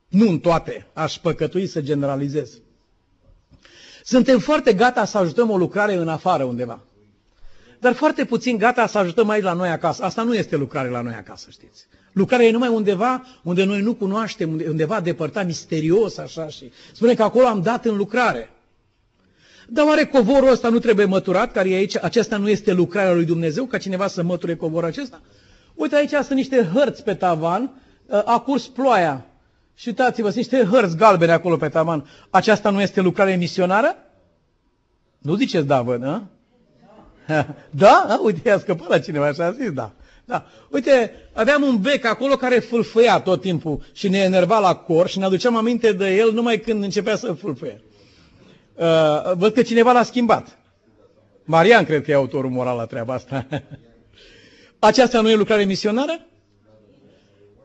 Nu în toate, aș păcătui să generalizez. Suntem foarte gata să ajutăm o lucrare în afară undeva. Dar foarte puțin gata să ajutăm aici la noi acasă. Asta nu este lucrare la noi acasă, știți. Lucrarea e numai undeva unde noi nu cunoaștem, undeva depărtat, misterios, așa și spune că acolo am dat în lucrare. Dar oare covorul ăsta nu trebuie măturat, care e aici? Acesta nu este lucrarea lui Dumnezeu, ca cineva să măture covorul acesta? Uite, aici sunt niște hărți pe tavan, a curs ploaia. Și uitați-vă, sunt niște hărți galbene acolo pe tavan. Aceasta nu este lucrare misionară? Nu ziceți da, vă, nu? Da? A, uite, a scăpat la cineva și a zis da. Da. Uite, aveam un bec acolo care fâlfâia tot timpul și ne enerva la cor și ne aduceam aminte de el numai când începea să fâlfâie. Uh, văd că cineva l-a schimbat. Marian cred că e autorul moral la treaba asta. Aceasta nu e lucrare misionară?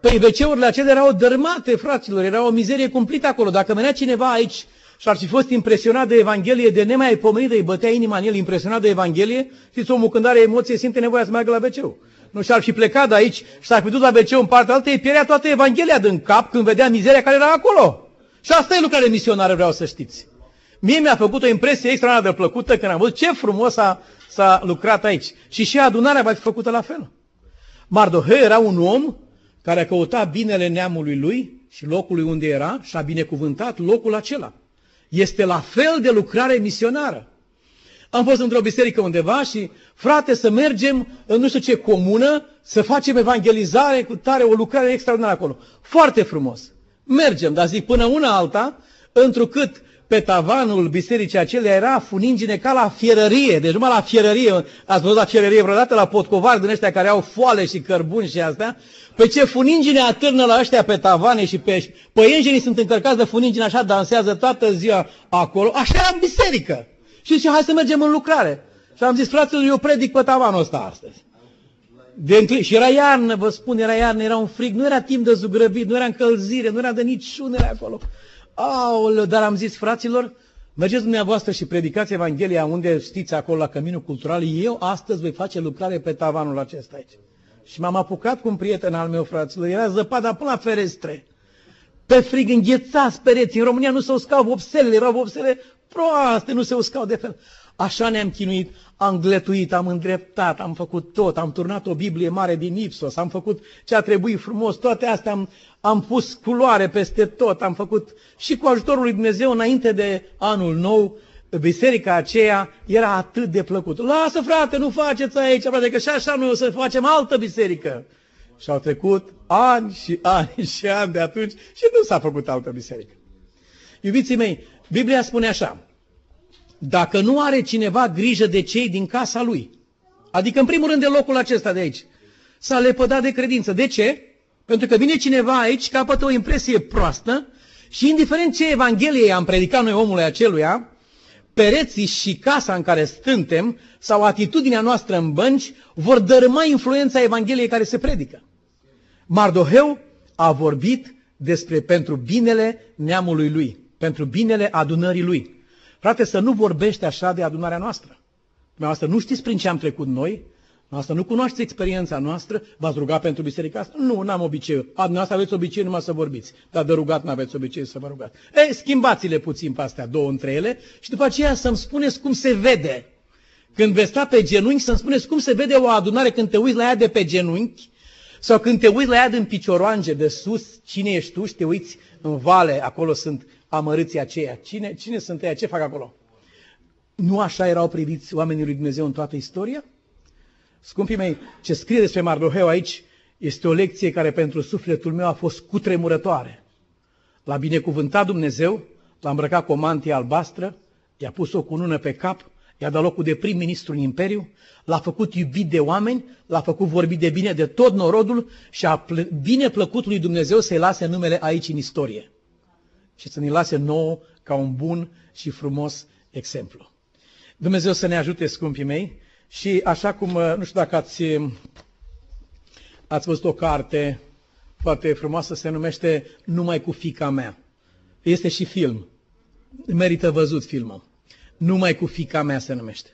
Păi wc acelea erau dărmate, fraților, era o mizerie cumplită acolo. Dacă venea cineva aici și ar fi fost impresionat de Evanghelie, de nemai pomenit de îi bătea inima în el, impresionat de Evanghelie, știți, omul când are emoție simte nevoia să meargă la wc Nu și-ar fi plecat de aici și s-ar fi dus la wc în partea altă, îi pierea toată Evanghelia din cap când vedea mizeria care era acolo. Și asta e lucrare misionară, vreau să știți. Mie mi-a făcut o impresie extraordinar de plăcută când am văzut ce frumos a, s-a lucrat aici. Și și adunarea va fi făcută la fel. Mardohe era un om care a căutat binele neamului lui și locului unde era și a binecuvântat locul acela. Este la fel de lucrare misionară. Am fost într-o biserică undeva și, frate, să mergem în nu știu ce comună, să facem evangelizare cu tare, o lucrare extraordinară acolo. Foarte frumos. Mergem, dar zic, până una alta, întrucât pe tavanul bisericii acelea era funingine ca la fierărie, deci numai la fierărie, ați văzut la fierărie vreodată la potcovar din ăștia care au foale și cărbuni și astea? Pe ce funingine atârnă la ăștia pe tavane și pe păienjenii sunt încărcați de funingine, așa dansează toată ziua acolo, așa era în biserică. Și zice, hai să mergem în lucrare. Și am zis, fraților, eu predic pe tavanul ăsta astăzi. De și era iarnă, vă spun, era iarnă, era un frig, nu era timp de zugrăbit, nu era încălzire, nu era de niciunele acolo. Aoleu, dar am zis, fraților, mergeți dumneavoastră și predicați Evanghelia unde știți acolo la Căminul Cultural, eu astăzi voi face lucrare pe tavanul acesta aici. Și m-am apucat cu un prieten al meu, fraților, era zăpada până la ferestre. Pe frig înghețați pereții. În România nu se uscau vopselele, erau vopsele proaste, nu se uscau de fel. Așa ne-am chinuit, am gletuit, am îndreptat, am făcut tot, am turnat o Biblie mare din Ipsos, am făcut ce a trebuit frumos, toate astea am, am pus culoare peste tot, am făcut și cu ajutorul lui Dumnezeu înainte de anul nou, biserica aceea era atât de plăcut. Lasă frate, nu faceți aici, frate, că și așa noi o să facem altă biserică. Și au trecut ani și ani și ani de atunci și nu s-a făcut altă biserică. Iubiții mei, Biblia spune așa, dacă nu are cineva grijă de cei din casa lui, adică în primul rând de locul acesta de aici, s-a lepădat de credință. De ce? Pentru că vine cineva aici, capătă o impresie proastă și indiferent ce Evanghelie am predicat noi omului aceluia, pereții și casa în care stântem sau atitudinea noastră în bănci vor dărâma influența Evangheliei care se predică. Mardoheu a vorbit despre pentru binele neamului lui, pentru binele adunării lui. Frate, să nu vorbește așa de adunarea noastră. Dumneavoastră nu știți prin ce am trecut noi, Asta nu cunoașteți experiența noastră, v-ați rugat pentru biserica asta? Nu, n-am obicei. A, dumneavoastră aveți obicei numai să vorbiți, dar de rugat nu aveți obicei să vă rugați. Ei, schimbați-le puțin pe astea, două între ele, și după aceea să-mi spuneți cum se vede. Când veți sta pe genunchi, să-mi spuneți cum se vede o adunare când te uiți la ea de pe genunchi, sau când te uiți la ea din picioroange de sus, cine ești tu și te uiți în vale, acolo sunt amărâții aceia. Cine, cine sunt ei? Ce fac acolo? Nu așa erau priviți oamenii lui Dumnezeu în toată istoria? Scumpii mei, ce scrie despre Mardoheu aici este o lecție care pentru sufletul meu a fost cutremurătoare. L-a binecuvântat Dumnezeu, l-a îmbrăcat cu o mantie albastră, i-a pus o cunună pe cap, i-a dat locul de prim-ministru în imperiu, l-a făcut iubit de oameni, l-a făcut vorbit de bine de tot norodul și a plă- bine plăcut lui Dumnezeu să-i lase numele aici în istorie. Și să ne lase nouă ca un bun și frumos exemplu. Dumnezeu să ne ajute, scumpii mei, și așa cum, uh, nu știu dacă ați, uh, ați văzut o carte foarte frumoasă, se numește Numai cu fica mea. Este și film. Merită văzut filmul. Numai cu fica mea se numește.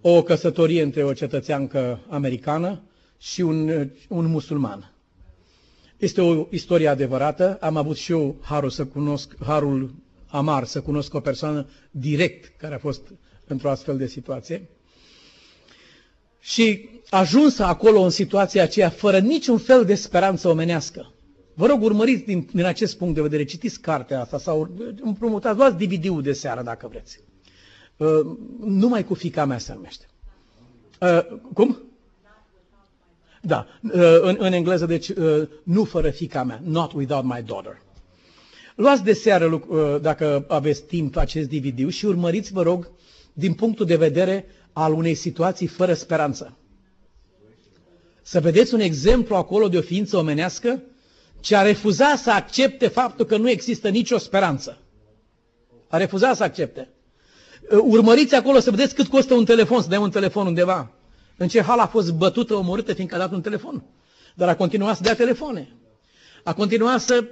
O căsătorie între o cetățeancă americană și un, uh, un musulman. Este o istorie adevărată. Am avut și eu harul să cunosc, harul amar să cunosc o persoană direct care a fost într-o astfel de situație și ajuns acolo în situația aceea fără niciun fel de speranță omenească. Vă rog, urmăriți din, din acest punct de vedere, citiți cartea asta sau împrumutați, luați DVD-ul de seară dacă vreți. Uh, numai cu fica mea se numește. Uh, cum? Da, uh, în, în engleză, deci uh, nu fără fica mea, not without my daughter. Luați de seară, uh, dacă aveți timp, acest DVD și urmăriți, vă rog, din punctul de vedere al unei situații fără speranță. Să vedeți un exemplu acolo de o ființă omenească ce a refuzat să accepte faptul că nu există nicio speranță. A refuzat să accepte. Urmăriți acolo să vedeți cât costă un telefon, să dai un telefon undeva. În ce hal a fost bătută, omorâtă, fiindcă a dat un telefon. Dar a continuat să dea telefoane. A continuat să...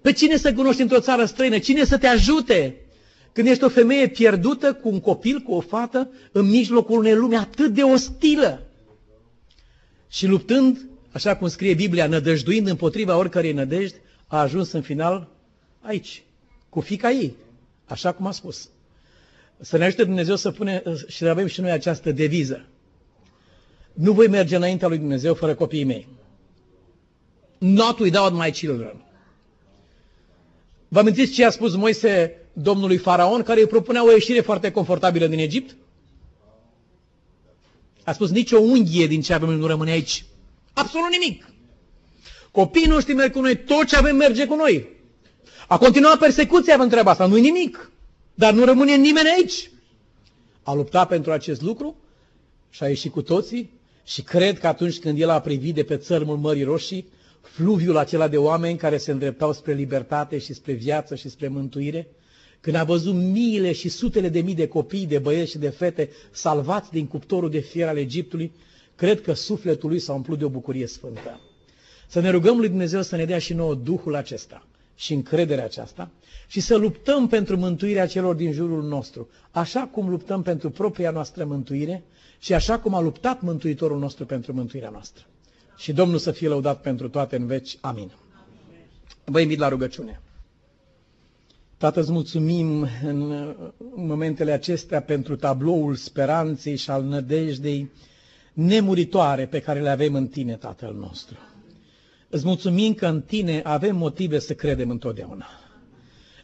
Pe cine să cunoști într-o țară străină? Cine să te ajute? Când ești o femeie pierdută cu un copil, cu o fată, în mijlocul unei lumi atât de ostilă. Și luptând, așa cum scrie Biblia, nădăjduind împotriva oricărei nădejdi, a ajuns în final aici, cu fica ei, așa cum a spus. Să ne ajute Dumnezeu să pune și să avem și noi această deviză. Nu voi merge înaintea lui Dumnezeu fără copiii mei. Not without my children. Vă amintiți ce a spus Moise domnului Faraon, care îi propunea o ieșire foarte confortabilă din Egipt? A spus, nici o unghie din ce avem nu rămâne aici. Absolut nimic. Copiii noștri merg cu noi, tot ce avem merge cu noi. A continuat persecuția, vă întreba asta, nu-i nimic. Dar nu rămâne nimeni aici. A luptat pentru acest lucru și a ieșit cu toții și cred că atunci când el a privit de pe țărmul Mării Roșii, fluviul acela de oameni care se îndreptau spre libertate și spre viață și spre mântuire, când a văzut miile și sutele de mii de copii, de băieți și de fete salvați din cuptorul de fier al Egiptului, cred că sufletul lui s-a umplut de o bucurie sfântă. Să ne rugăm lui Dumnezeu să ne dea și nouă Duhul acesta și încrederea aceasta și să luptăm pentru mântuirea celor din jurul nostru, așa cum luptăm pentru propria noastră mântuire și așa cum a luptat Mântuitorul nostru pentru mântuirea noastră. Și Domnul să fie lăudat pentru toate în veci. Amin. Vă invit la rugăciune. Tată, îți mulțumim în momentele acestea pentru tabloul speranței și al nădejdei nemuritoare pe care le avem în Tine, Tatăl nostru. Îți mulțumim că în Tine avem motive să credem întotdeauna.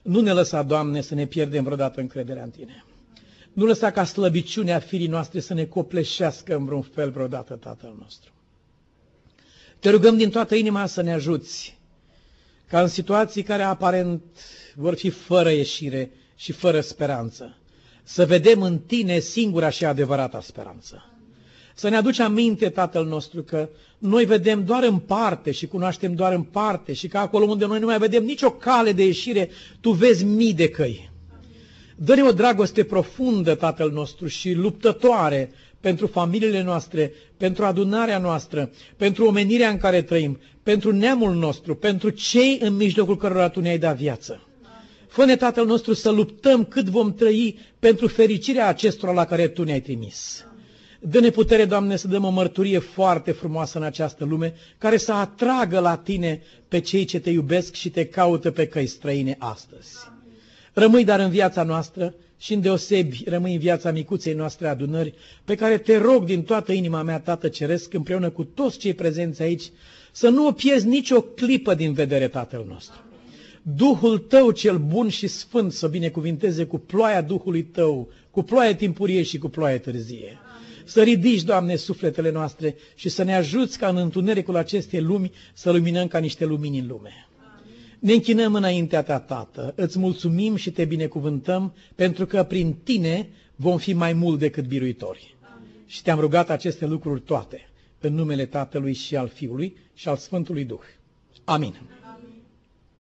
Nu ne lăsa, Doamne, să ne pierdem vreodată încrederea în Tine. Nu lăsa ca slăbiciunea firii noastre să ne copleșească în vreun fel vreodată, Tatăl nostru. Te rugăm din toată inima să ne ajuți ca în situații care aparent vor fi fără ieșire și fără speranță, să vedem în Tine singura și adevărata speranță. Să ne aduci aminte, Tatăl nostru, că noi vedem doar în parte și cunoaștem doar în parte și că acolo unde noi nu mai vedem nicio cale de ieșire, Tu vezi mii de căi. Dă-ne o dragoste profundă, Tatăl nostru, și luptătoare pentru familiile noastre, pentru adunarea noastră, pentru omenirea în care trăim, pentru neamul nostru, pentru cei în mijlocul cărora Tu ne-ai dat viață. Fă-ne, Tatăl nostru, să luptăm cât vom trăi pentru fericirea acestora la care Tu ne-ai trimis. Dă-ne putere, Doamne, să dăm o mărturie foarte frumoasă în această lume, care să atragă la Tine pe cei ce Te iubesc și Te caută pe căi străine astăzi. Rămâi dar în viața noastră și în deosebi rămâi în viața micuței noastre adunări, pe care te rog din toată inima mea, Tată Ceresc, împreună cu toți cei prezenți aici, să nu o pierzi nicio clipă din vedere, Tatăl nostru. Duhul Tău cel bun și sfânt să binecuvinteze cu ploaia Duhului Tău, cu ploaia timpurie și cu ploaia târzie. Să ridici, Doamne, sufletele noastre și să ne ajuți ca în întunericul acestei lumi să luminăm ca niște lumini în lume. Ne închinăm înaintea Ta, Tată, îți mulțumim și Te binecuvântăm pentru că prin Tine vom fi mai mult decât biruitori. Și Te-am rugat aceste lucruri toate în numele Tatălui și al Fiului și al Sfântului Duh. Amin.